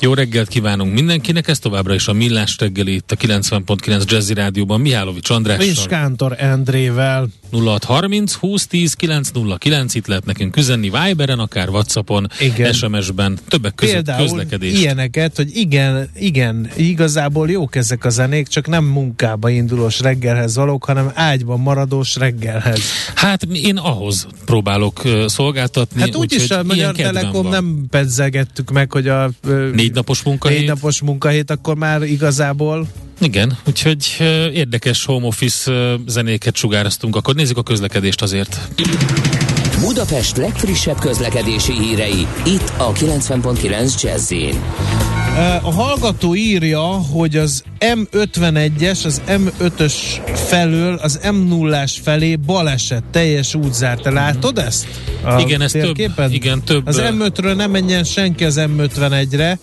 Jó reggelt kívánunk mindenkinek, ez továbbra is a Millás reggeli itt a 90.9 Jazzy Rádióban Mihálovics Andrással. És Kántor Endrével. 0630 2010 909 itt lehet nekünk üzenni Viberen, akár Whatsappon, igen. SMS-ben, többek között Például közlekedés. ilyeneket, hogy igen, igen, igazából jók ezek a zenék, csak nem munkába indulós reggelhez valók, hanem ágyban maradós reggelhez. Hát én ahhoz próbálok uh, szolgáltatni. Hát úgyis a Magyar Telekom nem pedzegettük meg, hogy a uh, négy napos munkahét. Négy napos munkahét, akkor már igazából igen, úgyhogy érdekes home office zenéket sugároztunk. Akkor nézzük a közlekedést azért. Budapest legfrissebb közlekedési hírei, itt a 90.9 jazz a hallgató írja, hogy az M51-es, az M5-ös felől az M0-ás felé baleset, teljes útzárt. Te látod ezt? A igen, ez több, igen, több. Az M5-ről nem menjen senki az M51-re,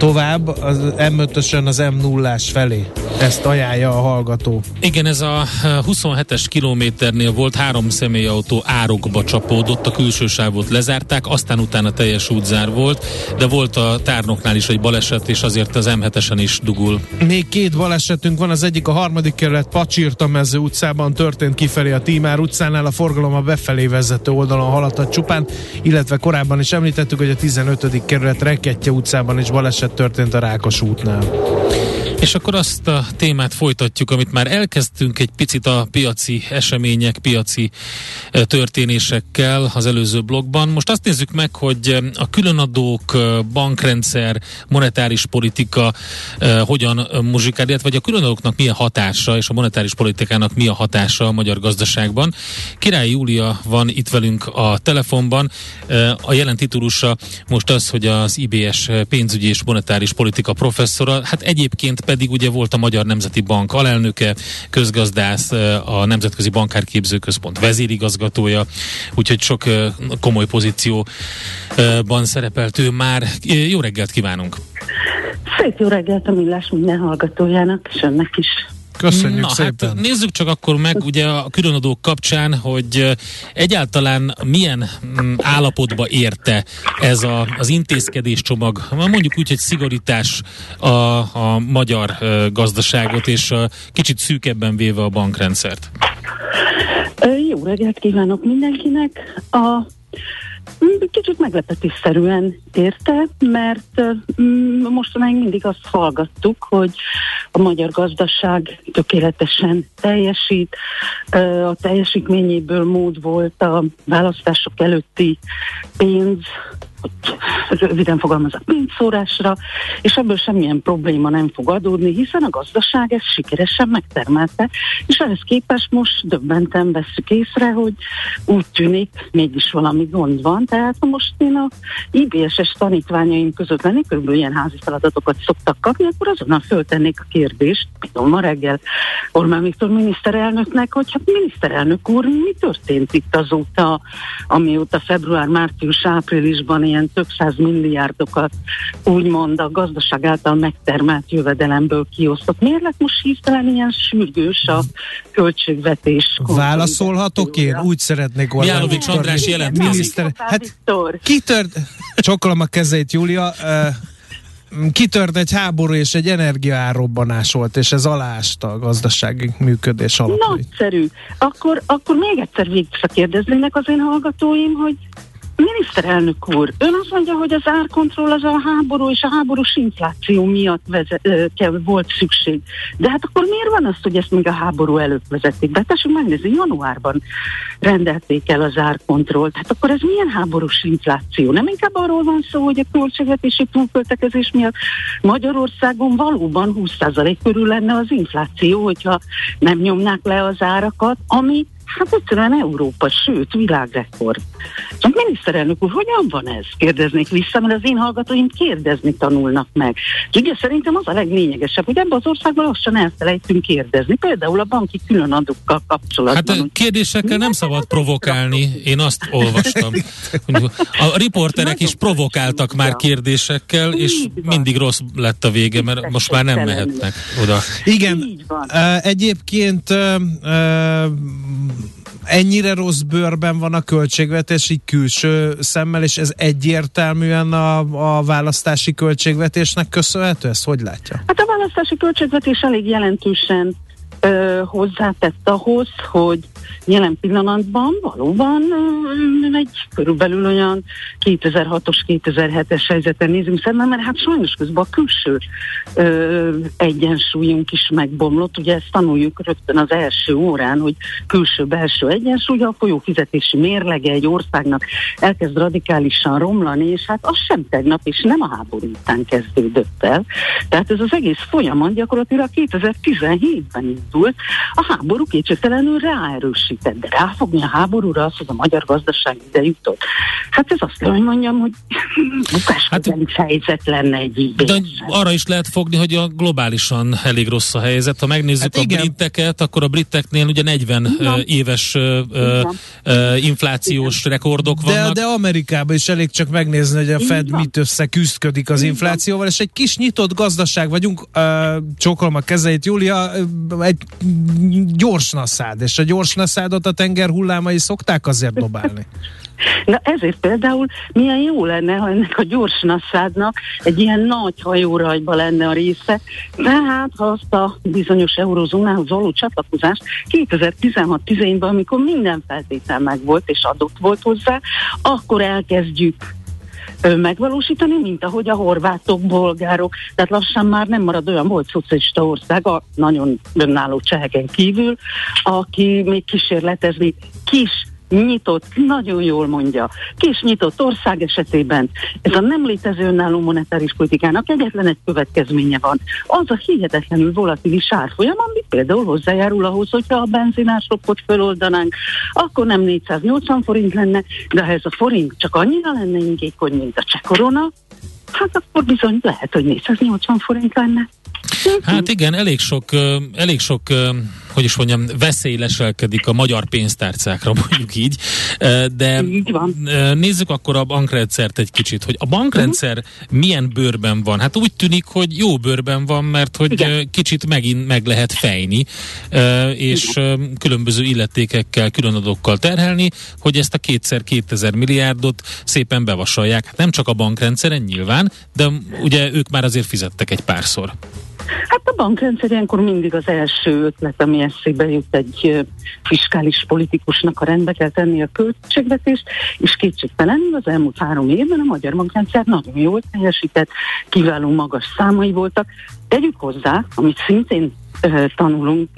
tovább az M5-ösön az M0-ás felé. Ezt ajánlja a hallgató. Igen, ez a 27-es kilométernél volt három személyautó árokba csapódott, a külső sávot lezárták, aztán utána teljes útzár volt, de volt a tárnoknál is egy baleset, és azért az M7-esen is dugul. Még két balesetünk van, az egyik a harmadik kerület Pacsirta mező utcában történt kifelé a Tímár utcánál, a forgalom a befelé vezető oldalon haladhat csupán, illetve korábban is említettük, hogy a 15. kerület Reketje utcában is baleset történt a Rákos útnál. És akkor azt a témát folytatjuk, amit már elkezdtünk egy picit a piaci események, piaci történésekkel az előző blogban. Most azt nézzük meg, hogy a különadók, bankrendszer, monetáris politika hogyan muzsikál, illetve vagy a különadóknak milyen hatása, és a monetáris politikának mi a hatása a magyar gazdaságban. Király Júlia van itt velünk a telefonban. A jelen titulusa most az, hogy az IBS pénzügyi és monetáris politika professzora, hát egyébként pedig ugye volt a Magyar Nemzeti Bank alelnöke, közgazdász, a Nemzetközi Bankárképzőközpont vezérigazgatója, úgyhogy sok komoly pozícióban szerepelt ő már. Jó reggelt kívánunk! Szép jó reggelt a Millás minden hallgatójának, és önnek is. Köszönjük Na, hát szépen. Hát nézzük csak akkor meg ugye a különadók kapcsán, hogy egyáltalán milyen mm, állapotba érte ez a, az intézkedés csomag, mondjuk úgy, hogy szigorítás a, a magyar gazdaságot, és a kicsit szűkebben véve a bankrendszert. Jó reggelt kívánok mindenkinek! A Kicsit meglepetésszerűen érte, mert mm, mostanáig mindig azt hallgattuk, hogy a magyar gazdaság tökéletesen teljesít, a teljesítményéből mód volt a választások előtti pénz röviden fogalmazok, pénzszórásra, és ebből semmilyen probléma nem fog adódni, hiszen a gazdaság ezt sikeresen megtermelte, és ehhez képest most döbbenten veszük észre, hogy úgy tűnik, mégis valami gond van. Tehát most én a IBS-es tanítványaim között lennék, körülbelül ilyen házi feladatokat szoktak kapni, akkor azonnal föltennék a kérdést, például ma reggel Orbán Viktor miniszterelnöknek, hogy hát miniszterelnök úr, mi történt itt azóta, amióta február, március, áprilisban ilyen több száz milliárdokat úgymond a gazdaság által megtermelt jövedelemből kiosztott. Miért lett most hirtelen ilyen sürgős a költségvetés? Válaszolhatok én? Úgy szeretnék volna. Miálovics András jelent. Miniszter, hát kitört, csokolom a kezét, Júlia, kitört egy háború és egy energiaárrobbanás volt, és ez alásta a gazdasági működés alapjait. Nagyszerű. Akkor, akkor még egyszer visszakérdeznének az én hallgatóim, hogy Miniszterelnök úr, ön azt mondja, hogy az árkontroll az a háború és a háborús infláció miatt vezet, kell, volt szükség. De hát akkor miért van az, hogy ezt még a háború előtt vezették be? Tessék megnézni, januárban rendelték el az árkontrollt. Hát akkor ez milyen háborús infláció? Nem inkább arról van szó, hogy a költségvetési túlköltekezés miatt Magyarországon valóban 20% körül lenne az infláció, hogyha nem nyomnák le az árakat, ami hát egyszerűen Európa, sőt, világrekord. Csak miniszterelnök úr, hogyan van ez? Kérdeznék vissza, mert az én hallgatóim kérdezni tanulnak meg. Ugye szerintem az a leglényegesebb, hogy ebben az országban lassan elfelejtünk kérdezni, például a banki különadókkal kapcsolatban. Hát kérdésekkel nem szabad provokálni, én azt olvastam. A riporterek is provokáltak már kérdésekkel, és mindig rossz lett a vége, mert most már nem mehetnek oda. Igen, egyébként ennyire rossz bőrben van a költségvetés így külső szemmel, és ez egyértelműen a, a választási költségvetésnek köszönhető? Ezt hogy látja? Hát a választási költségvetés elég jelentősen ö, hozzátett ahhoz, hogy jelen pillanatban valóban ö, egy körülbelül olyan 2006-os, 2007-es helyzeten nézünk szemben, mert hát sajnos közben a külső ö, egyensúlyunk is megbomlott. Ugye ezt tanuljuk rögtön az első órán, hogy külső-belső egyensúly, a folyófizetési mérlege egy országnak elkezd radikálisan romlani, és hát az sem tegnap, és nem a háború után kezdődött el. Tehát ez az egész folyamat gyakorlatilag 2017-ben indult, a háború kétségtelenül ráerősített, de ráfogni a háborúra az, hogy a magyar gazdaság ide jutott. Hát ez azt kell, hogy mondjam, hogy bukás hát, helyzet lenne egy így. De arra is lehet fogni, hogy a globálisan elég rossz a helyzet. Ha megnézzük hát a igen. briteket, akkor a briteknél ugye 40 igen. éves igen. inflációs igen. rekordok de, vannak. De Amerikában is elég csak megnézni, hogy a Fed mit összeküzdködik az inflációval, és egy kis nyitott gazdaság vagyunk, csókolom a kezeit, Júlia, egy gyors naszád, és a gyors naszádot a tenger hullámai szokták azért dobálni. Na ezért például milyen jó lenne, ha ennek a gyors nasszádnak egy ilyen nagy hajórajba lenne a része, tehát ha azt a bizonyos eurozónához való csatlakozást 2016-17-ben, amikor minden feltétel megvolt és adott volt hozzá, akkor elkezdjük megvalósítani, mint ahogy a horvátok, bolgárok, tehát lassan már nem marad olyan volt szocialista ország, a nagyon önálló cseheken kívül, aki még kísérletezni kis nyitott, nagyon jól mondja, kis nyitott ország esetében ez a nem létező önálló monetáris politikának egyetlen egy következménye van. Az a hihetetlenül volatilis árfolyam, ami például hozzájárul ahhoz, hogyha a benzinásokot feloldanánk, akkor nem 480 forint lenne, de ha ez a forint csak annyira lenne ingékony, mint a cseh korona, hát akkor bizony lehet, hogy 480 forint lenne. Hát igen, elég sok, elég sok hogy is mondjam, veszély leselkedik a magyar pénztárcákra, mondjuk így. De így van. nézzük akkor a bankrendszert egy kicsit, hogy a bankrendszer uh-huh. milyen bőrben van. Hát úgy tűnik, hogy jó bőrben van, mert hogy Igen. kicsit megint meg lehet fejni, és Igen. különböző illetékekkel, különadókkal terhelni, hogy ezt a kétszer 2000 milliárdot szépen bevasalják. Hát nem csak a bankrendszeren nyilván, de ugye ők már azért fizettek egy párszor. Hát a bankrendszer ilyenkor mindig az első ötlet, ami eszébe jut egy fiskális politikusnak, ha rendbe kell tenni a költségvetést, és kétségtelenül az elmúlt három évben a magyar bankrendszer nagyon jól teljesített, kiváló magas számai voltak. Tegyük hozzá, amit szintén tanulunk,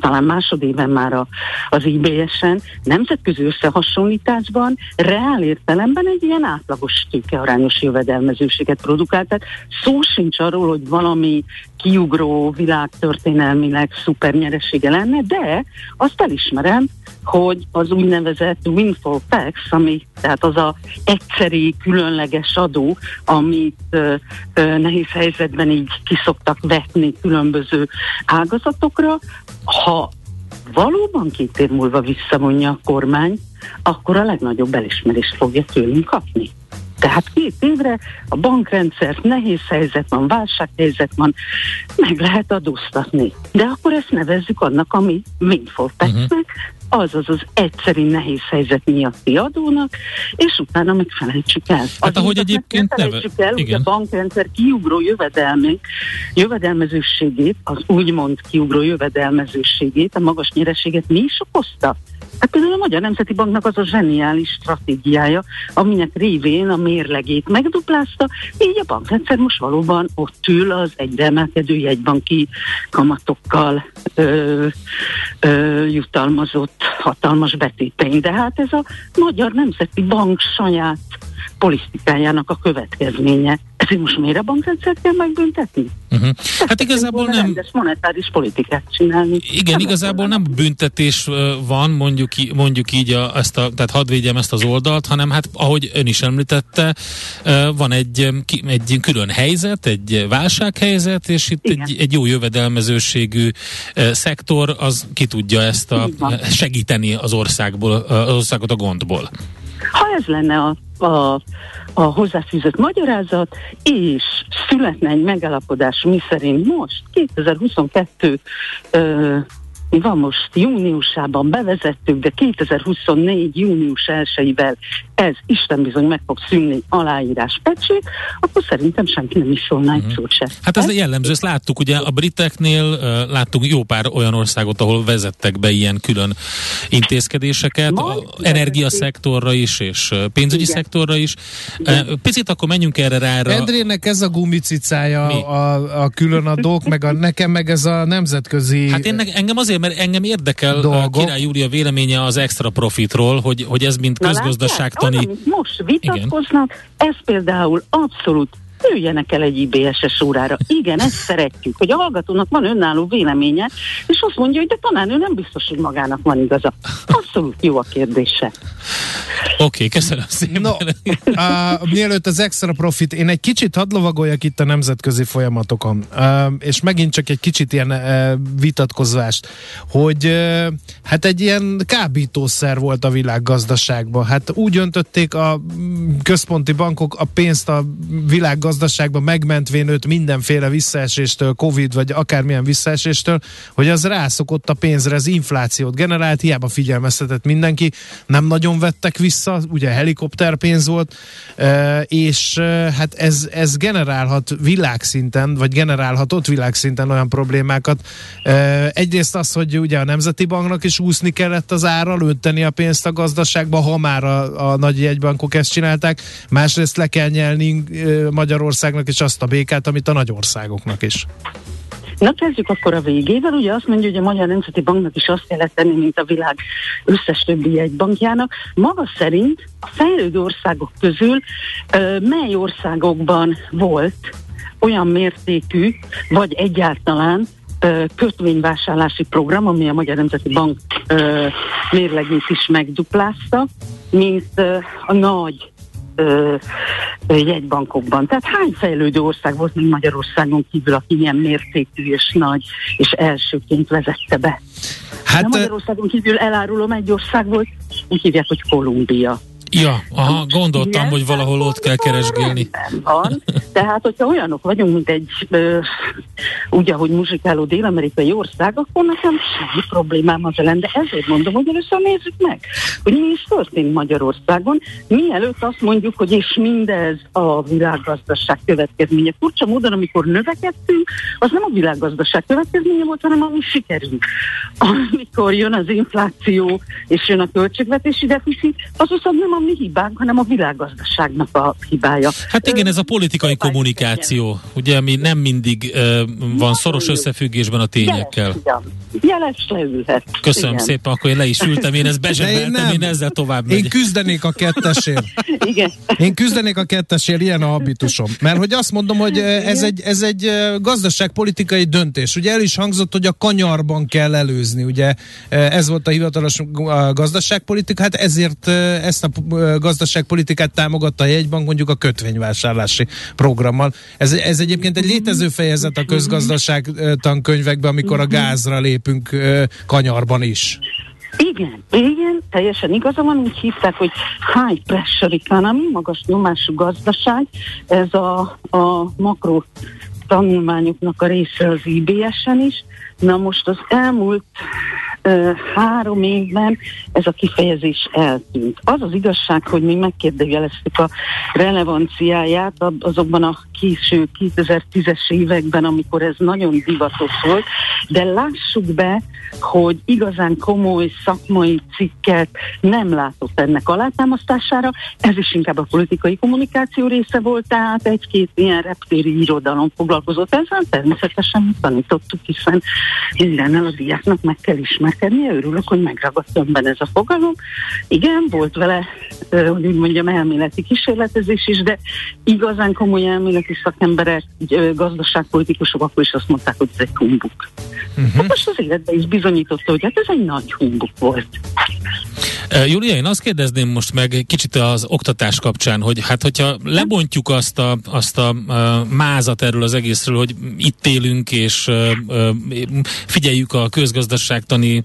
talán másodéven már a, az IBS-en, nemzetközi összehasonlításban reál értelemben egy ilyen átlagos tőkearányos jövedelmezőséget produkált. Tehát szó sincs arról, hogy valami kiugró világtörténelmileg szuper nyeresége lenne, de azt elismerem, hogy az úgynevezett windfall tax, ami tehát az a egyszeri különleges adó, amit ö, ö, nehéz helyzetben így kiszoktak vetni különböző ágazatokra, ha valóban két év múlva visszamondja a kormány, akkor a legnagyobb elismerést fogja tőlünk kapni. Tehát két évre a bankrendszer nehéz helyzet van, válsághelyzet van, meg lehet adóztatni. De akkor ezt nevezzük annak, ami windfall uh-huh azaz az egyszerű nehéz helyzet miatti adónak, és utána meg felejtsük el. Hát ahogy egyébként neve... el, hogy a bankrendszer kiugró jövedelmi, jövedelmezőségét, az úgymond kiugró jövedelmezőségét, a magas nyereséget mi is okozta? Hát például a Magyar Nemzeti Banknak az a zseniális stratégiája, aminek révén a mérlegét megduplázta, így a bankrendszer most valóban ott ül az egyre emelkedő jegybanki kamatokkal ö, ö, jutalmazott hatalmas betétein. De hát ez a Magyar Nemzeti Bank saját politikájának a következménye. Ezért most miért a bankrendszert kell megbüntetni? Uh-huh. Hát igazából nem... Rendes monetáris politikát csinálni. Igen, nem igazából nem büntetés van, mondjuk, mondjuk így a, ezt a, tehát hadd védjem ezt az oldalt, hanem hát ahogy ön is említette, van egy, egy külön helyzet, egy válsághelyzet, és itt egy, egy jó jövedelmezőségű szektor, az ki tudja ezt a, segíteni az országból, az országot a gondból. Ha ez lenne a, a, a hozzáfűzött magyarázat, és születne egy megállapodás, mi szerint most 2022 ö, van most júniusában bevezettük, de 2024 június 1-ével ez Isten bizony meg fog szűnni aláírás pecsét, akkor szerintem senki nem is szólna egy mhm. szót se. Hát ez, ez jellemző, ezt láttuk ugye a briteknél, láttuk jó pár olyan országot, ahol vezettek be ilyen külön intézkedéseket, a energiaszektorra is, és pénzügyi Igen. szektorra is. Uh, picit akkor menjünk erre rá. Endrének ez a gumicicája, a, a külön adók, meg a, nekem meg ez a nemzetközi... Hát én, engem azért mert engem érdekel dolgok. Király Júlia véleménye az extra profitról, hogy, hogy ez mint közgazdaságtani... most vitatkoznak, Igen. ez például abszolút üljenek el egy IBS-es órára. Igen, ezt szeretjük, hogy a hallgatónak van önálló véleménye, és azt mondja, hogy de talán ő nem biztos, hogy magának van igaza. Abszolút jó a kérdése. Oké, okay, köszönöm szépen. No, a, mielőtt az extra profit, én egy kicsit hadd lovagoljak itt a nemzetközi folyamatokon, uh, és megint csak egy kicsit ilyen uh, vitatkozást, hogy uh, hát egy ilyen kábítószer volt a világgazdaságban. Hát úgy öntötték a központi bankok a pénzt a világgazdaságban megmentvén őt mindenféle visszaeséstől, Covid vagy akármilyen visszaeséstől, hogy az rászokott a pénzre, az inflációt generált, hiába figyelmeztetett mindenki, nem nagyon vettek vissza, ugye helikopterpénz volt, és hát ez, ez generálhat világszinten, vagy generálhatott világszinten olyan problémákat. Egyrészt az, hogy ugye a Nemzeti Banknak is úszni kellett az árral, önteni a pénzt a gazdaságba, ha már a, a nagy jegybankok ezt csinálták, másrészt le kell nyelni Magyarországnak is azt a békát, amit a nagy országoknak is. Na kezdjük akkor a végével. Ugye azt mondja, hogy a Magyar Nemzeti Banknak is azt kellett tenni, mint a világ összes többi jegybankjának. Maga szerint a fejlődő országok közül mely országokban volt olyan mértékű, vagy egyáltalán kötvényvásárlási program, ami a Magyar Nemzeti Bank mérlegét is megduplázta, mint a nagy ö, jegybankokban. Tehát hány fejlődő ország volt még Magyarországon kívül, aki ilyen mértékű és nagy, és elsőként vezette be? Hát, Magyarországon kívül elárulom egy ország volt, úgy hívják, hogy Kolumbia. Ja, aha, gondoltam, hogy valahol ott kell keresgélni. Van. Tehát, hogyha olyanok vagyunk, mint egy ö, úgy, ahogy muzsikáló dél-amerikai ország, akkor nekem semmi problémám az ellen, de ezért mondom, hogy először nézzük meg, hogy mi is történt Magyarországon, mielőtt azt mondjuk, hogy és mindez a világgazdaság következménye. Furcsa módon, amikor növekedtünk, az nem a világgazdaság következménye volt, hanem a mi sikerünk. Amikor jön az infláció, és jön a költségvetési deficit, az viszont nem a mi hibánk, hanem a világgazdaságnak a hibája. Hát igen, ez a politikai kommunikáció, ugye, ami nem mindig uh, van szoros összefüggésben a tényekkel. Jeles leülhet. Köszönöm igen. szépen, akkor én le is ültem, én ezt bezsebeltem, én, én ezzel tovább megyek. Én küzdenék a kettesért. igen. Én küzdenék a kettesért, ilyen a habitusom. Mert hogy azt mondom, hogy ez egy, ez egy gazdaságpolitikai döntés. Ugye el is hangzott, hogy a kanyarban kell előzni, ugye ez volt a hivatalos gazdaságpolitika, hát ezért ezt a gazdaságpolitikát támogatta a jegybank mondjuk a kötvényvásárlási programmal. Ez, ez egyébként egy létező fejezet a közgazdaság tankönyvekben, amikor a gázra lépünk kanyarban is. Igen, igen, teljesen igaza van, úgy hívták, hogy high pressure economy, magas nyomású gazdaság, ez a, a makro tanulmányoknak a része az IBS-en is. Na most az elmúlt három évben ez a kifejezés eltűnt. Az az igazság, hogy mi megkérdőjeleztük a relevanciáját azokban a késő 2010-es években, amikor ez nagyon divatos volt, de lássuk be, hogy igazán komoly szakmai cikket nem látott ennek alátámasztására, ez is inkább a politikai kommunikáció része volt, tehát egy-két ilyen reptéri irodalom foglalkozott ezzel, természetesen tanítottuk, hiszen mindennel a diáknak meg kell ismerkednie, örülök, hogy megragadt önben ez a fogalom. Igen, volt vele hogy úgy mondjam, elméleti kísérletezés is, de igazán komoly elméleti szakemberek, gazdaságpolitikusok akkor is azt mondták, hogy ez egy humbuk. Uh-huh. Hát most az életben is bizonyította, hogy hát ez egy nagy humbuk volt. Júlia, én azt kérdezném most meg kicsit az oktatás kapcsán, hogy hát hogyha lebontjuk azt a, azt a mázat erről az egészről, hogy itt élünk és figyeljük a közgazdaságtani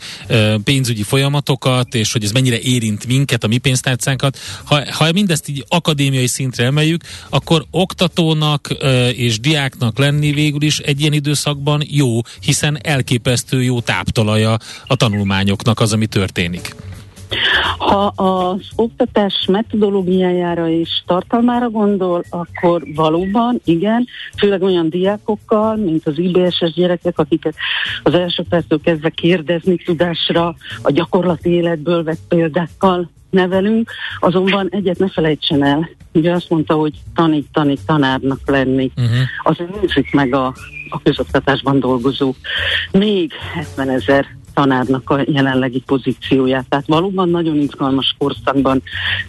pénzügyi folyamatokat, és hogy ez mennyire érint minket, a mi pénztárcánkat, ha, ha mindezt így akadémiai szintre emeljük, akkor oktatónak és diáknak lenni végül is egy ilyen időszakban jó, hiszen elképesztő jó táptalaja a tanulmányoknak az, ami történik. Ha az oktatás metodológiájára és tartalmára gondol, akkor valóban igen, főleg olyan diákokkal, mint az IBS-es gyerekek, akiket az első perctől kezdve kérdezni tudásra, a gyakorlati életből vett példákkal nevelünk, azonban egyet ne felejtsen el. Ugye azt mondta, hogy tanítani, tanárnak lenni. Uh-huh. Azért nézzük meg a, a közoktatásban dolgozó még 70 ezer tanárnak a jelenlegi pozícióját. Tehát valóban nagyon izgalmas korszakban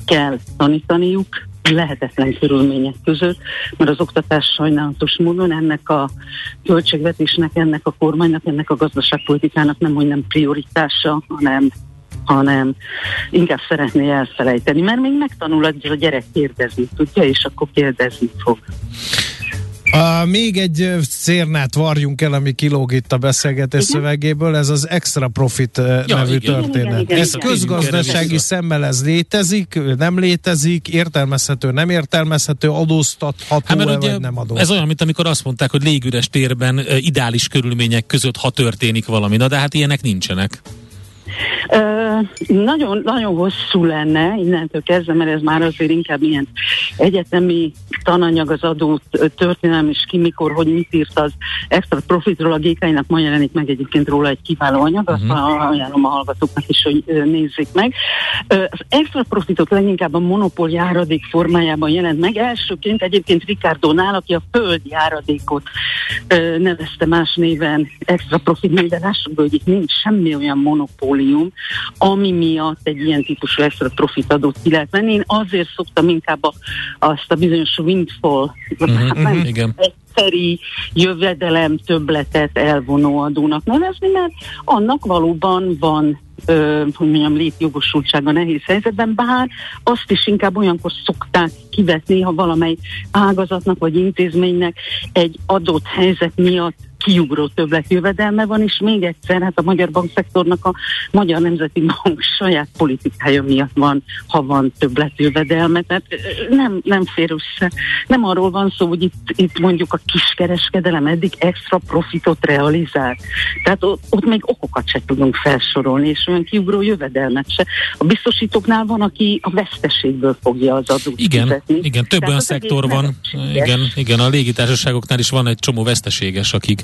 kell tanítaniuk, lehetetlen körülmények között, mert az oktatás sajnálatos módon ennek a költségvetésnek, ennek a kormánynak, ennek a gazdaságpolitikának nem, hogy nem prioritása, hanem hanem inkább szeretné elfelejteni, mert még megtanul a gyerek kérdezni tudja, és akkor kérdezni fog. Uh, még egy szérnát varjunk el, ami kilóg itt a beszélgetés igen? szövegéből, ez az extra profit ja, nevű igen, történet. Igen, igen, ez igen, közgazdasági igen, szemmel ez létezik, nem létezik, értelmezhető, nem értelmezhető, adóztatható hát, vagy ugye nem adóztatható. Ez olyan, mint amikor azt mondták, hogy légüres térben ideális körülmények között, ha történik valami. Na de hát ilyenek nincsenek. Nagyon, nagyon hosszú lenne innentől kezdve, mert ez már azért inkább ilyen egyetemi tananyag az adó történelem, és ki mikor, hogy mit írt az extra profitról a gékáinak ma jelenik meg egyébként róla egy kiváló anyag, azt uh-huh. ajánlom a hallgatóknak is, hogy nézzék meg. Az extra profitot leginkább a monopól járadék formájában jelent meg. Elsőként egyébként Ricardo Nál, aki a föld járadékot nevezte más néven extra profit, de lássuk, hogy itt nincs semmi olyan monopólium, prémium, ami miatt egy ilyen típusú extra profit adót ki lehet venni. Én azért szoktam inkább a, azt a bizonyos windfall, uh-huh, hát nem, igen egyszeri jövedelem többletet elvonó adónak nevezni, mert annak valóban van ö, hogy mondjam, létjogosultsága nehéz helyzetben, bár azt is inkább olyankor szokták kivetni, ha valamely ágazatnak vagy intézménynek egy adott helyzet miatt kiugró többletjövedelme van, és még egyszer, hát a magyar bankszektornak a Magyar Nemzeti Bank saját politikája miatt van, ha van többletjövedelme, tehát nem, nem fér össze. Nem arról van szó, hogy itt, itt mondjuk a kiskereskedelem eddig extra profitot realizál. Tehát ott, ott még okokat se tudunk felsorolni, és olyan kiugró jövedelmet se. A biztosítóknál van, aki a veszteségből fogja az adót Igen, fizetni. igen több Tehát olyan szektor van, igen, igen, a légitársaságoknál is van egy csomó veszteséges, akik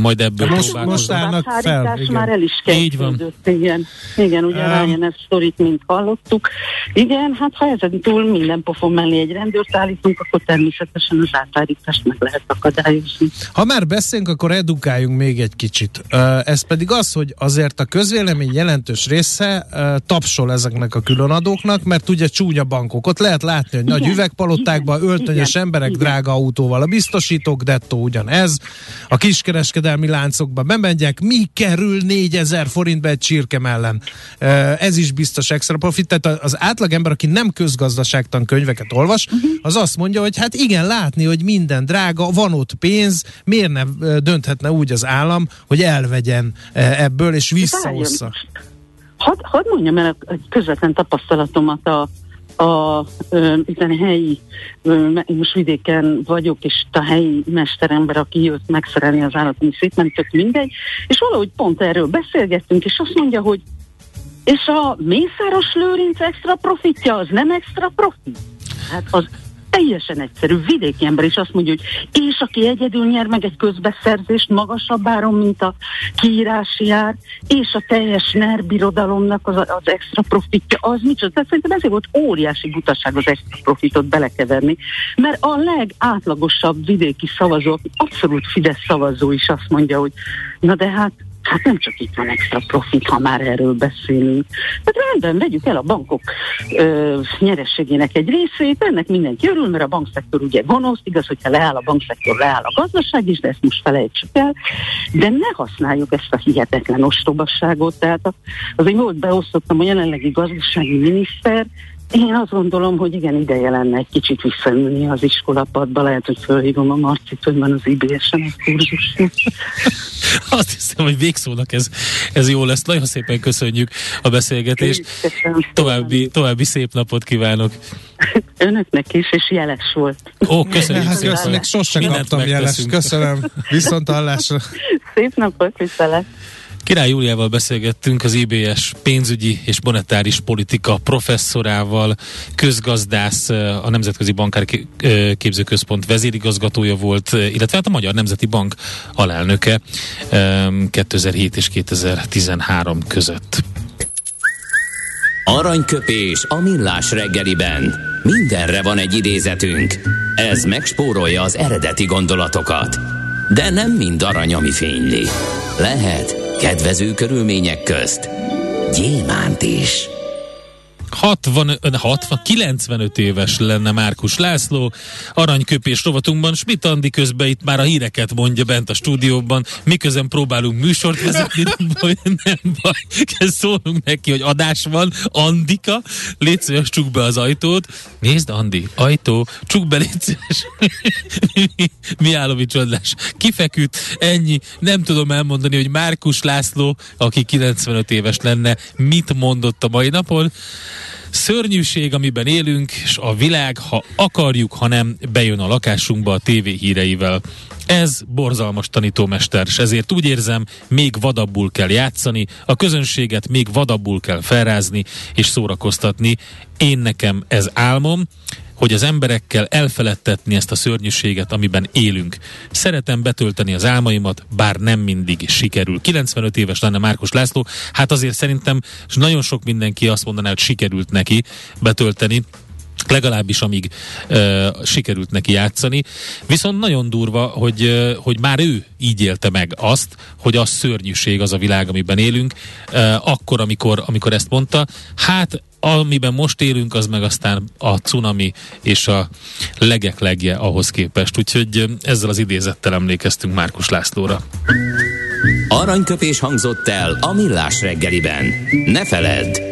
majd ebből most, most állnak fel. Igen. már el is Így van. Igen, igen ugye um, Ryan ezt sztorit, mint hallottuk. Igen, hát ha ezen túl minden pofon mellé egy rendőrt állítunk, akkor természetesen az átállítást meg lehet akadályozni. Ha már beszélünk, akkor edukáljunk még egy kicsit. Ez pedig az, hogy azért a közvélemény jelentős része tapsol ezeknek a különadóknak, mert ugye csúnya bankok. Ott lehet látni, hogy nagy üvegpalotákban öltönyös igen, emberek igen. drága autóval, a biztosítók, dettó ugyanez. A kiskereskedelmi láncokba bemegyek, mi kerül 4000 forintba egy csirke ellen. Ez is biztos extra profit. Tehát az átlagember, aki nem közgazdaságtan könyveket olvas, uh-huh. az azt mondja, hogy hát igen, látni, hogy minden drága, van ott pénz, miért nem dönthetne úgy az állam, hogy elvegyen ebből és visszaossza. Hadd had mondjam el egy közvetlen tapasztalatomat a a ö, helyi, ö, most vidéken vagyok, és a helyi mesterember, aki jött megszerelni az állat, ami szépen tök mindegy, és valahogy pont erről beszélgettünk, és azt mondja, hogy és a Mészáros Lőrinc extra profitja, az nem extra profit? Hát az teljesen egyszerű vidéki ember is azt mondja, hogy és aki egyedül nyer meg egy közbeszerzést magasabb áron, mint a kiírási ár, és a teljes NER birodalomnak az, az extra profitja, az micsoda. Tehát szerintem ezért volt óriási butaság az extra profitot belekeverni, mert a legátlagosabb vidéki szavazó, abszolút Fidesz szavazó is azt mondja, hogy na de hát Hát nem csak itt van extra profit, ha már erről beszélünk. Tehát rendben, vegyük el a bankok ö, nyerességének egy részét, ennek mindenki örül, mert a bankszektor ugye gonosz, igaz, hogyha leáll a bankszektor, leáll a gazdaság is, de ezt most felejtsük el, de ne használjuk ezt a hihetetlen ostobasságot, tehát azért volt beosztottam a jelenlegi gazdasági miniszter, én azt gondolom, hogy igen, ideje lenne egy kicsit visszaülni az iskolapadba, lehet, hogy fölhívom a Marcit, hogy van az IBS-en a kurzus. Azt hiszem, hogy végszónak ez, ez jó lesz. Nagyon szépen köszönjük a beszélgetést. További, további szép napot kívánok. Önöknek is, és jeles volt. Ó, köszönjük hát, szépen. Még sosem kaptam jeles. Köszönöm. Viszont hallásra. Szép napot, viszont. Király Júliával beszélgettünk az IBS pénzügyi és monetáris politika professzorával, közgazdász, a Nemzetközi Bankár Képzőközpont vezérigazgatója volt, illetve hát a Magyar Nemzeti Bank alelnöke 2007 és 2013 között. Aranyköpés a millás reggeliben. Mindenre van egy idézetünk. Ez megspórolja az eredeti gondolatokat. De nem mind arany, ami fényli. Lehet kedvező körülmények közt gyémánt is. 60, 60, 95 éves lenne Márkus László. Aranyköpés rovatunkban Schmidt Andi közben itt már a híreket mondja bent a stúdióban, miközben próbálunk műsort vezetni, nem baj, nem baj. Szólunk neki, hogy adás van. Andika, légy szíves, csuk be az ajtót. Nézd, Andi, ajtó, csuk be, légy szíves. mi állami csodlás. Kifeküdt, ennyi. Nem tudom elmondani, hogy Márkus László, aki 95 éves lenne, mit mondott a mai napon. Szörnyűség, amiben élünk, és a világ, ha akarjuk, ha nem, bejön a lakásunkba a tévé híreivel. Ez borzalmas tanítómester, és ezért úgy érzem, még vadabbul kell játszani, a közönséget még vadabbul kell felrázni és szórakoztatni. Én nekem ez álmom, hogy az emberekkel elfeledtetni ezt a szörnyűséget, amiben élünk. Szeretem betölteni az álmaimat, bár nem mindig sikerül. 95 éves lenne Márkus László, hát azért szerintem és nagyon sok mindenki azt mondaná, hogy sikerült neki betölteni, legalábbis amíg uh, sikerült neki játszani. Viszont nagyon durva, hogy, uh, hogy már ő így élte meg azt, hogy az szörnyűség az a világ, amiben élünk, uh, akkor, amikor, amikor ezt mondta. Hát amiben most élünk, az meg aztán a cunami és a legek legje ahhoz képest. Úgyhogy ezzel az idézettel emlékeztünk Márkus Lászlóra. Aranyköpés hangzott el a millás reggeliben. Ne feledd,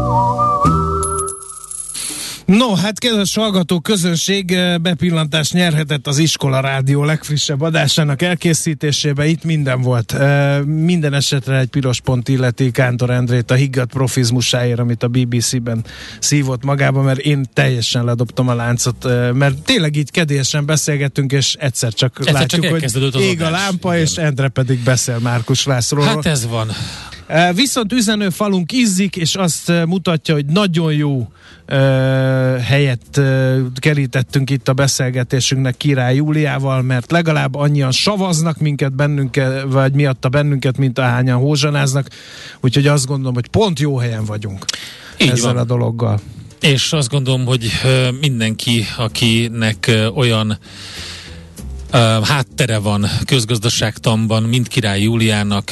No, hát kedves hallgató közönség eh, bepillantást nyerhetett az Iskola Rádió legfrissebb adásának elkészítésébe. Itt minden volt. Eh, minden esetre egy piros pont illeti Kántor Endrét a higgadt profizmusáért, amit a BBC-ben szívott magába, mert én teljesen ledobtam a láncot, eh, mert tényleg így kedélyesen beszélgettünk, és egyszer csak egyszer látjuk, csak hogy ég a lámpa, igen. és Endre pedig beszél Márkus Lászlóról. Hát ez van. Viszont üzenő falunk izzik, és azt mutatja, hogy nagyon jó helyet kerítettünk itt a beszélgetésünknek Király Júliával, mert legalább annyian savaznak minket bennünket, vagy miatta bennünket, mint ahányan hózsanáznak, úgyhogy azt gondolom, hogy pont jó helyen vagyunk Így ezzel van. a dologgal. És azt gondolom, hogy mindenki, akinek olyan háttere van közgazdaságtanban, mind király Júliának,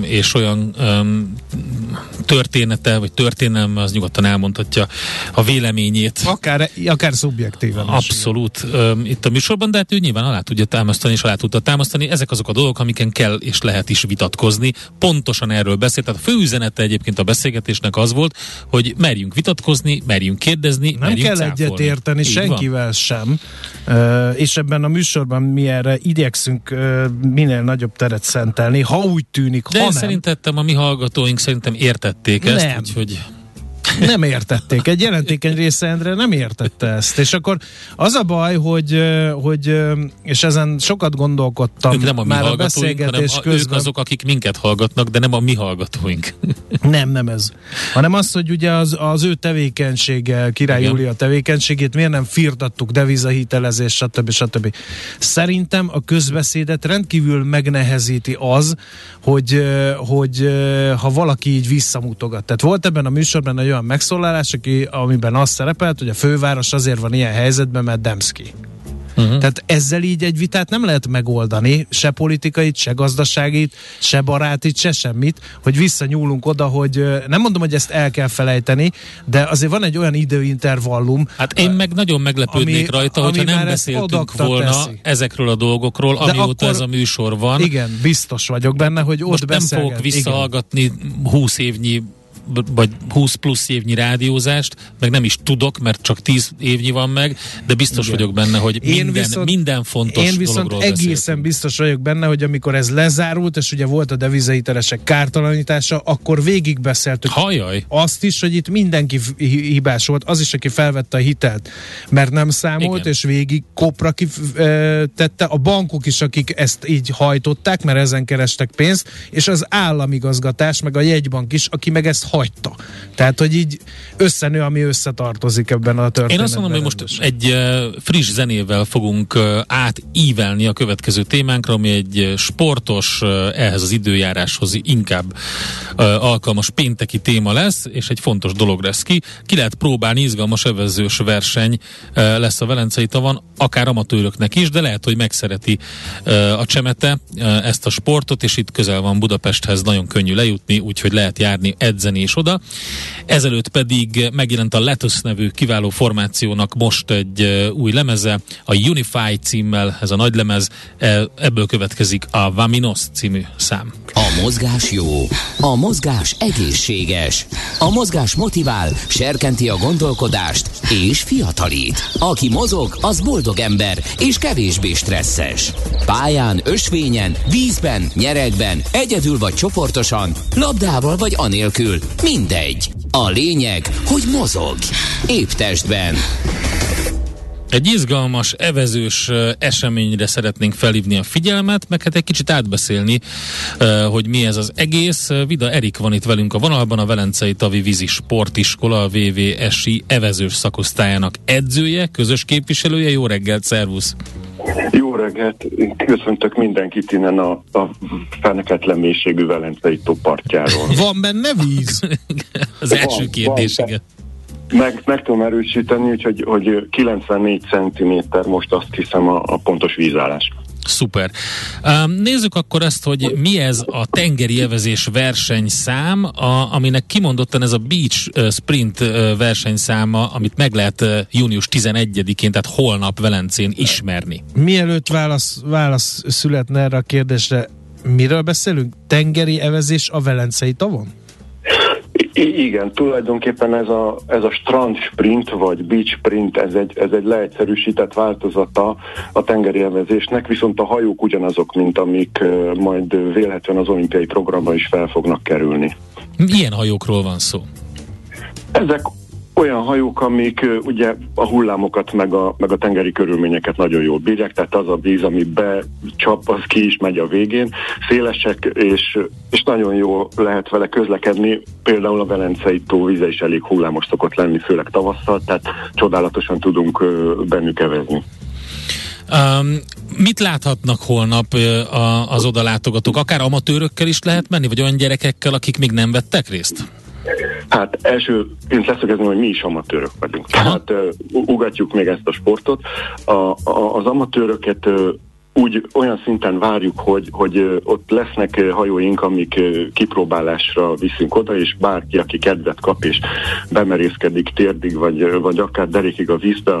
és olyan története, vagy történelme, az nyugodtan elmondhatja a véleményét. Akár, akár szubjektíven. Abszolút. Um, itt a műsorban, de hát ő nyilván alá tudja támasztani, és alá tudta támasztani. Ezek azok a dolgok, amiken kell és lehet is vitatkozni. Pontosan erről beszélt. Tehát a fő üzenete egyébként a beszélgetésnek az volt, hogy merjünk vitatkozni, merjünk kérdezni, Nem merjünk kell cáfolni. egyet érteni Így senkivel van. sem. És ebben a műsorban mi erre igyekszünk minél nagyobb teret szentelni, ha úgy tűnik, De ha nem. szerintettem a mi hallgatóink szerintem értették ezt, nem. úgyhogy... Nem értették. Egy jelentékeny része Endre nem értette ezt. És akkor az a baj, hogy, hogy és ezen sokat gondolkodtam ők nem a mi már a beszélgetés hanem közben. Ők azok, akik minket hallgatnak, de nem a mi hallgatóink. Nem, nem ez. Hanem az, hogy ugye az, az ő tevékenysége, Király Igen. Júlia tevékenységét miért nem firtattuk, devizahitelezés, stb. stb. Szerintem a közbeszédet rendkívül megnehezíti az, hogy, hogy ha valaki így visszamutogat. Tehát volt ebben a műsorban egy olyan megszólalás, aki, amiben az szerepelt, hogy a főváros azért van ilyen helyzetben, mert Demszki. Uh-huh. Tehát ezzel így egy vitát nem lehet megoldani, se politikait, se gazdaságit, se barátit, se semmit, hogy visszanyúlunk oda, hogy nem mondom, hogy ezt el kell felejteni, de azért van egy olyan időintervallum. Hát én meg nagyon meglepődnék ami, rajta, hogyha nem beszéltünk volna teszi. ezekről a dolgokról, de amióta ez a műsor van. Igen, biztos vagyok benne, hogy ott Most nem fogok visszahallgatni 20 évnyi vagy 20 plusz évnyi rádiózást, meg nem is tudok, mert csak 10 évnyi van meg, de biztos Igen. vagyok benne, hogy én minden, viszont, minden fontos Én viszont egészen beszéltünk. biztos vagyok benne, hogy amikor ez lezárult, és ugye volt a devizahitelesek kártalanítása, akkor végigbeszéltük Hajaj. azt is, hogy itt mindenki hibás volt, az is, aki felvette a hitelt, mert nem számolt, Igen. és végig kopra tette, a bankok is, akik ezt így hajtották, mert ezen kerestek pénzt, és az államigazgatás, meg a jegybank is, aki meg ezt hagyta. Tehát, hogy így összenő, ami összetartozik ebben a történetben. Én azt mondom, hogy most egy uh, friss zenével fogunk uh, átívelni a következő témánkra, ami egy sportos, uh, ehhez az időjáráshoz inkább alkalmas pénteki téma lesz, és egy fontos dolog lesz ki. Ki lehet próbálni, izgalmas evezős verseny lesz a Velencei tavon, akár amatőröknek is, de lehet, hogy megszereti a csemete ezt a sportot, és itt közel van Budapesthez, nagyon könnyű lejutni, úgyhogy lehet járni, edzeni és oda. Ezelőtt pedig megjelent a Letus nevű kiváló formációnak most egy új lemeze, a Unify címmel, ez a nagy lemez, ebből következik a Vaminos című szám. A mozgás jó, a mozgás egészséges, a mozgás motivál, serkenti a gondolkodást és fiatalít. Aki mozog, az boldog ember és kevésbé stresszes. Pályán, ösvényen, vízben, nyeregben, egyedül vagy csoportosan, labdával vagy anélkül, mindegy. A lényeg, hogy mozog. Épp testben. Egy izgalmas, evezős eseményre szeretnénk felhívni a figyelmet, meg hát egy kicsit átbeszélni, hogy mi ez az egész. Vida Erik van itt velünk a vonalban, a Velencei Tavi Vízi Sportiskola, a VVSI evezős szakosztályának edzője, közös képviselője. Jó reggelt, szervusz! Jó reggelt! Köszöntök mindenkit innen a, a feneketlen mélységű Velencei topartjáról. Van benne víz? az első van, kérdés, van, igen. Meg, meg tudom erősíteni, úgyhogy, hogy 94 cm most azt hiszem a, a pontos vízállás. Szuper. Nézzük akkor ezt, hogy mi ez a tengeri evezés versenyszám, a, aminek kimondottan ez a Beach Sprint versenyszáma, amit meg lehet június 11-én, tehát holnap Velencén ismerni. Mielőtt válasz, válasz születne erre a kérdésre, miről beszélünk? Tengeri evezés a Velencei tavon? I- igen, tulajdonképpen ez a, ez a strand sprint, vagy beach sprint, ez egy, ez egy leegyszerűsített változata a tengeri elvezésnek, viszont a hajók ugyanazok, mint amik uh, majd vélhetően az olimpiai programba is fel fognak kerülni. Milyen hajókról van szó? Ezek olyan hajók, amik ugye a hullámokat meg a, meg a tengeri körülményeket nagyon jól bírják, tehát az a víz, ami becsap, az ki is megy a végén. Szélesek, és, és nagyon jó lehet vele közlekedni. Például a Velencei tó víze is elég hullámos szokott lenni, főleg tavasszal, tehát csodálatosan tudunk bennük evezni. Um, mit láthatnak holnap az odalátogatók? Akár amatőrökkel is lehet menni, vagy olyan gyerekekkel, akik még nem vettek részt? Hát elsőként leszögezni, hogy mi is amatőrök vagyunk. Tehát ugatjuk még ezt a sportot. A, a, az amatőröket úgy olyan szinten várjuk, hogy, hogy ott lesznek hajóink, amik kipróbálásra viszünk oda, és bárki, aki kedvet kap és bemerészkedik térdig, vagy, vagy akár derékig a vízbe,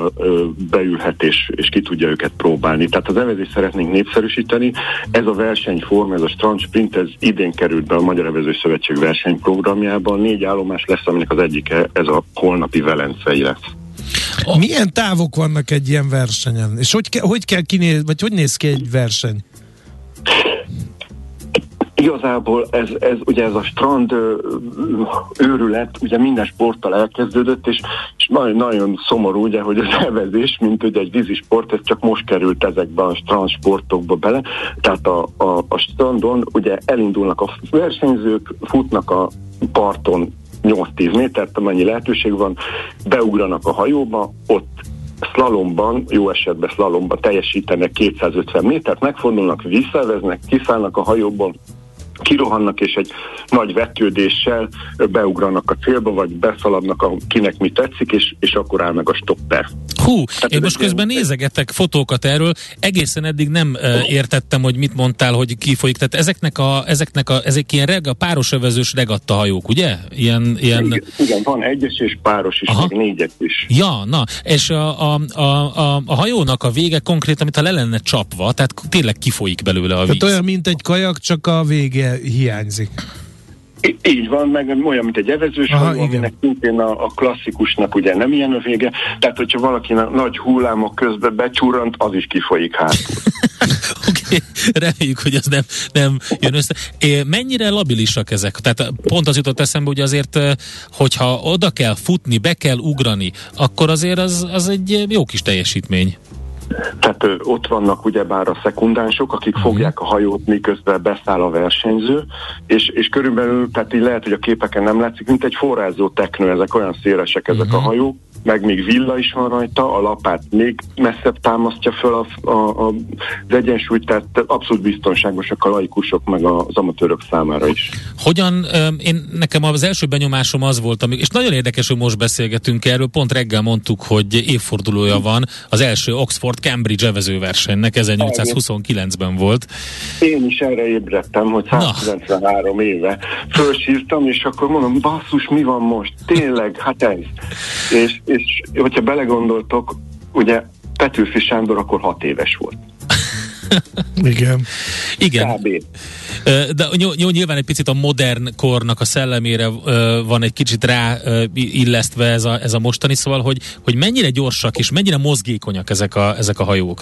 beülhet és, és ki tudja őket próbálni. Tehát az evezést szeretnénk népszerűsíteni. Ez a versenyform, ez a Strand Sprint, ez idén került be a Magyar Evező Szövetség versenyprogramjában. Négy állomás lesz, aminek az egyike ez a holnapi Velencei lesz. A... Milyen távok vannak egy ilyen versenyen? És hogy, ke, hogy kell kinéz, vagy hogy néz ki egy verseny? Igazából ez, ez ugye ez a strand ö, őrület ugye minden sporttal elkezdődött, és, és nagyon, nagyon szomorú ugye, hogy az evezés, mint ugye egy vízisport, ez csak most került ezekbe a strand sportokba bele. Tehát a, a, a strandon ugye elindulnak a versenyzők, futnak a parton 8-10 métert, amennyi lehetőség van, beugranak a hajóba, ott szlalomban, jó esetben szlalomban teljesítenek 250 métert, megfordulnak, visszaveznek, kiszállnak a hajóból, kirohannak, és egy nagy vetődéssel beugranak a célba, vagy beszaladnak, a, kinek mi tetszik, és, és akkor áll meg a stopper. Hú, Tehát én most közben ilyen... nézegetek fotókat erről, egészen eddig nem uh, értettem, hogy mit mondtál, hogy kifolyik. Tehát ezeknek a, ezeknek a, ezek ilyen rega, páros övezős regatta hajók, ugye? Ilyen, ilyen... Igen, igen, van egyes és páros is, Aha. meg négyes is. Ja, na, és a, a, a, a, a hajónak a vége konkrétan, mintha le lenne csapva, tehát tényleg kifolyik belőle a víz. Tehát olyan, mint egy kajak, csak a vége hiányzik. Így van, meg olyan, mint egy evezős Aha, hajó, aminek szintén a, a klasszikusnak ugye nem ilyen a vége, tehát hogyha valaki nagy hullámok közben becsurrant, az is kifolyik hátul. Oké, okay, reméljük, hogy az nem, nem jön össze. É, mennyire labilisak ezek? Tehát pont az jutott eszembe, hogy azért, hogyha oda kell futni, be kell ugrani, akkor azért az, az egy jó kis teljesítmény. Tehát ö, ott vannak ugyebár a szekundánsok, akik uh-huh. fogják a hajót, miközben beszáll a versenyző, és, és körülbelül, tehát így lehet, hogy a képeken nem látszik, mint egy forrázó teknő, ezek olyan szélesek ezek uh-huh. a hajók, meg még villa is van rajta, a lapát még messzebb támasztja föl a, a, a, az egyensúlyt, tehát abszolút biztonságosak a laikusok meg az amatőrök számára is. Hogyan, én nekem az első benyomásom az volt, amik, és nagyon érdekes, hogy most beszélgetünk erről, pont reggel mondtuk, hogy évfordulója van az első Oxford-Cambridge evezőversenynek, 1829-ben volt. Én is erre ébredtem, hogy 193 Na. éve fölsírtam, és akkor mondom, basszus, mi van most? Tényleg, hát ez. És, és hogyha belegondoltok, ugye Petőfi Sándor akkor hat éves volt. Igen. Igen. Kb. De jó, nyilván egy picit a modern kornak a szellemére van egy kicsit rá illesztve ez a, ez a mostani, szóval, hogy, hogy mennyire gyorsak és mennyire mozgékonyak ezek a, ezek a hajók.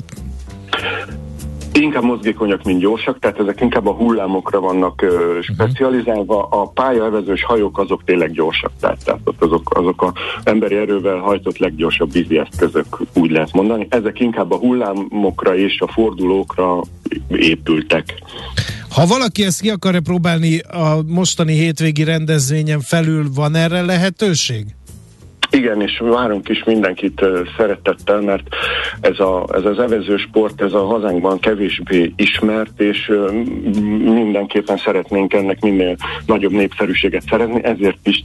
Inkább mozgékonyak, mint gyorsak, tehát ezek inkább a hullámokra vannak ö, specializálva. A pályaevezős hajók azok tényleg gyorsak, tehát, tehát azok, azok a emberi erővel hajtott leggyorsabb vízi eszközök, úgy lehet mondani. Ezek inkább a hullámokra és a fordulókra épültek. Ha valaki ezt ki akarja próbálni a mostani hétvégi rendezvényen felül, van erre lehetőség? Igen, és várunk is mindenkit szeretettel, mert ez, a, ez az evező sport, ez a hazánkban kevésbé ismert, és mindenképpen szeretnénk ennek minél nagyobb népszerűséget szeretni, ezért is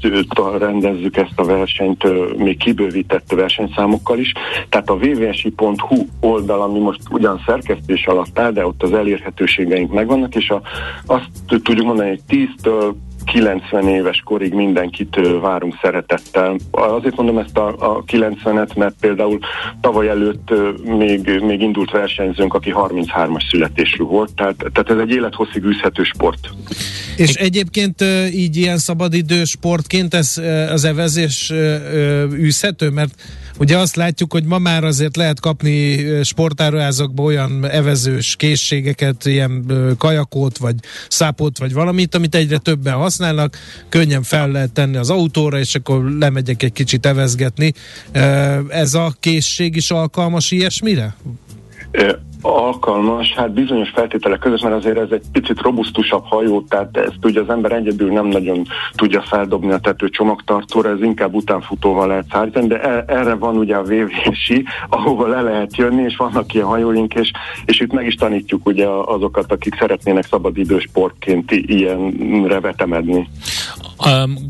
rendezzük ezt a versenyt még kibővített versenyszámokkal is. Tehát a www.hu oldal, ami most ugyan szerkesztés alatt áll, de ott az elérhetőségeink megvannak, és a, azt tudjuk mondani, hogy 10-től 90 éves korig mindenkit várunk szeretettel. Azért mondom ezt a, a 90-et, mert például tavaly előtt még, még indult versenyzőnk, aki 33-as születésű volt, tehát, tehát ez egy élethosszig űzhető sport. És egyébként így ilyen szabadidő sportként ez az evezés űzhető, mert Ugye azt látjuk, hogy ma már azért lehet kapni sportáruházakban olyan evezős készségeket, ilyen kajakot, vagy szápot, vagy valamit, amit egyre többen használnak, könnyen fel lehet tenni az autóra, és akkor lemegyek egy kicsit evezgetni. Ez a készség is alkalmas ilyesmire? Alkalmas, hát bizonyos feltételek között, mert azért ez egy picit robusztusabb hajó, tehát ezt ugye az ember egyedül nem nagyon tudja feldobni a tető csomagtartóra, ez inkább utánfutóval lehet szállítani, de e- erre van ugye a VVSI, ahova le lehet jönni, és vannak ilyen hajóink, és, és itt meg is tanítjuk ugye azokat, akik szeretnének szabadidősportként ilyenre vetemedni.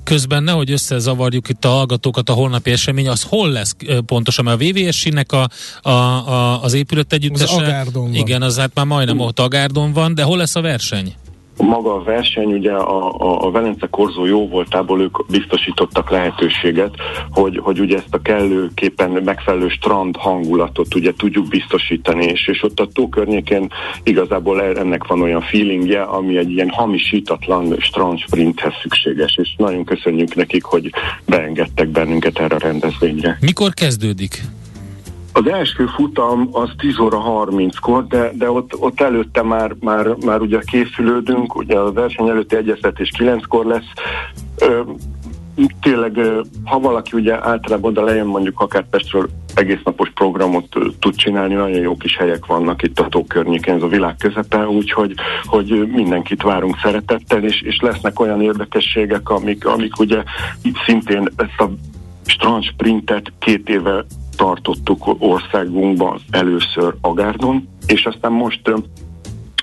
Közben nehogy összezavarjuk itt a hallgatókat a holnapi esemény, az hol lesz pontosan? Mert a VVS-nek a, a, a, az épület együttese... Az Agárdon van. Igen, az hát már majdnem ott Agárdon van, de hol lesz a verseny? maga a verseny, ugye a, a, a Velence Korzó jó voltából ők biztosítottak lehetőséget, hogy, hogy ugye ezt a kellőképpen megfelelő strand hangulatot ugye tudjuk biztosítani, és, és ott a tó környéken igazából ennek van olyan feelingje, ami egy ilyen hamisítatlan strand sprinthez szükséges, és nagyon köszönjük nekik, hogy beengedtek bennünket erre a rendezvényre. Mikor kezdődik? Az első futam az 10 óra 30-kor, de, de ott, ott előtte már, már, már ugye készülődünk, ugye a verseny előtti egyeztetés 9-kor lesz. Ö, tényleg, ha valaki ugye általában oda lejön mondjuk akár Pestről egész napos programot tud csinálni, nagyon jó kis helyek vannak itt a tó környéken, ez a világ közepe, úgyhogy hogy mindenkit várunk szeretettel, és, és lesznek olyan érdekességek, amik, amik ugye szintén ezt a strand sprintet két éve tartottuk országunkban először Agárdon, és aztán most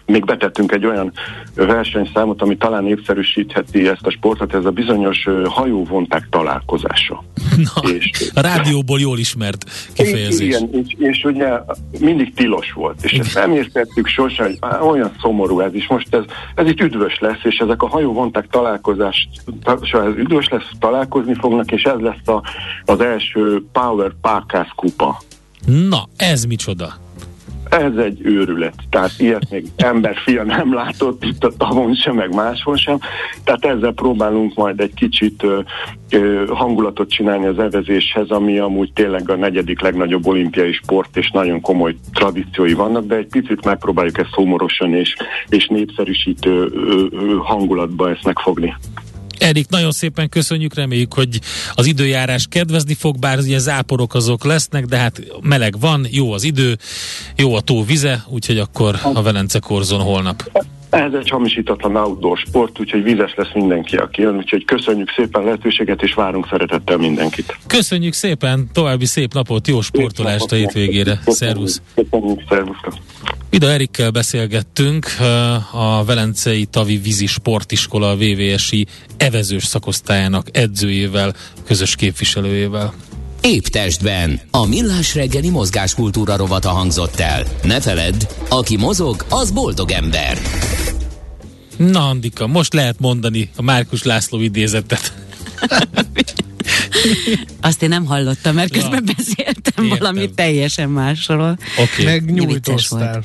még betettünk egy olyan versenyszámot, ami talán népszerűsítheti ezt a sportot, ez a bizonyos hajóvonták találkozása. Na, és, a rádióból jól ismert kifejezés. Igen, és, és ugye mindig tilos volt, és igen. ezt nem értettük sose, hogy olyan szomorú ez is. Most ez, ez itt üdvös lesz, és ezek a hajóvonták találkozás, ez üdvös lesz, találkozni fognak, és ez lesz a, az első Power Parkász kupa. Na, ez micsoda? Ez egy őrület. Tehát ilyet még ember fia nem látott itt a tavon sem, meg máshol sem. Tehát ezzel próbálunk majd egy kicsit ö, ö, hangulatot csinálni az evezéshez, ami amúgy tényleg a negyedik legnagyobb olimpiai sport, és nagyon komoly tradíciói vannak, de egy picit megpróbáljuk ezt szomorosan és, és népszerűsítő ö, ö, hangulatba ezt megfogni. Erik, nagyon szépen köszönjük, reméljük, hogy az időjárás kedvezni fog, bár ugye záporok azok lesznek, de hát meleg van, jó az idő, jó a tó vize, úgyhogy akkor a Velence korzon holnap. Ez egy hamisítatlan outdoor sport, úgyhogy vízes lesz mindenki, aki jön, úgyhogy köszönjük szépen a lehetőséget, és várunk szeretettel mindenkit. Köszönjük szépen, további szép napot, jó sportolást a hétvégére. Szervusz! Köszönjük, szervusz! Ida Erikkel beszélgettünk a Velencei Tavi Vízi Sportiskola VVSI evezős szakosztályának edzőjével, közös képviselőjével. Épp testben. A millás reggeli mozgáskultúra rovata hangzott el. Ne feledd, aki mozog, az boldog ember. Na, Andika, most lehet mondani a Márkus László idézetet. Azt én nem hallottam, mert közben ja, beszéltem értem. valami teljesen másról. Okay. Megnyújtoztál.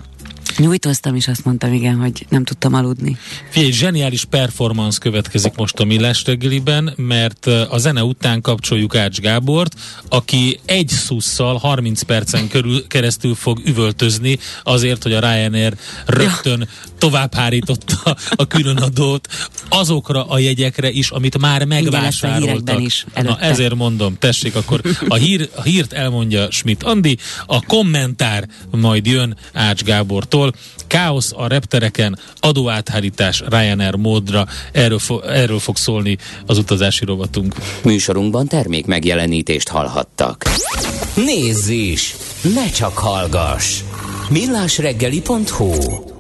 Nyújtoztam, és azt mondtam, igen, hogy nem tudtam aludni. Figyelj, zseniális performance következik most a Millás reggeliben, mert a zene után kapcsoljuk Ács Gábort, aki egy szusszal 30 percen körül keresztül fog üvöltözni azért, hogy a Ryanair rögtön ja. továbbhárította a különadót azokra a jegyekre is, amit már megvásároltak. Is Na ezért mondom, tessék, akkor a, hír, a hírt elmondja Schmidt Andi, a kommentár majd jön Ács Gábortól, Káosz a reptereken, adóáthárítás Ryanair módra, erről, fo- erről fog szólni az utazási rovatunk. Műsorunkban termék megjelenítést hallhattak. Nézz is! Ne csak hallgass! millásreggeli.hu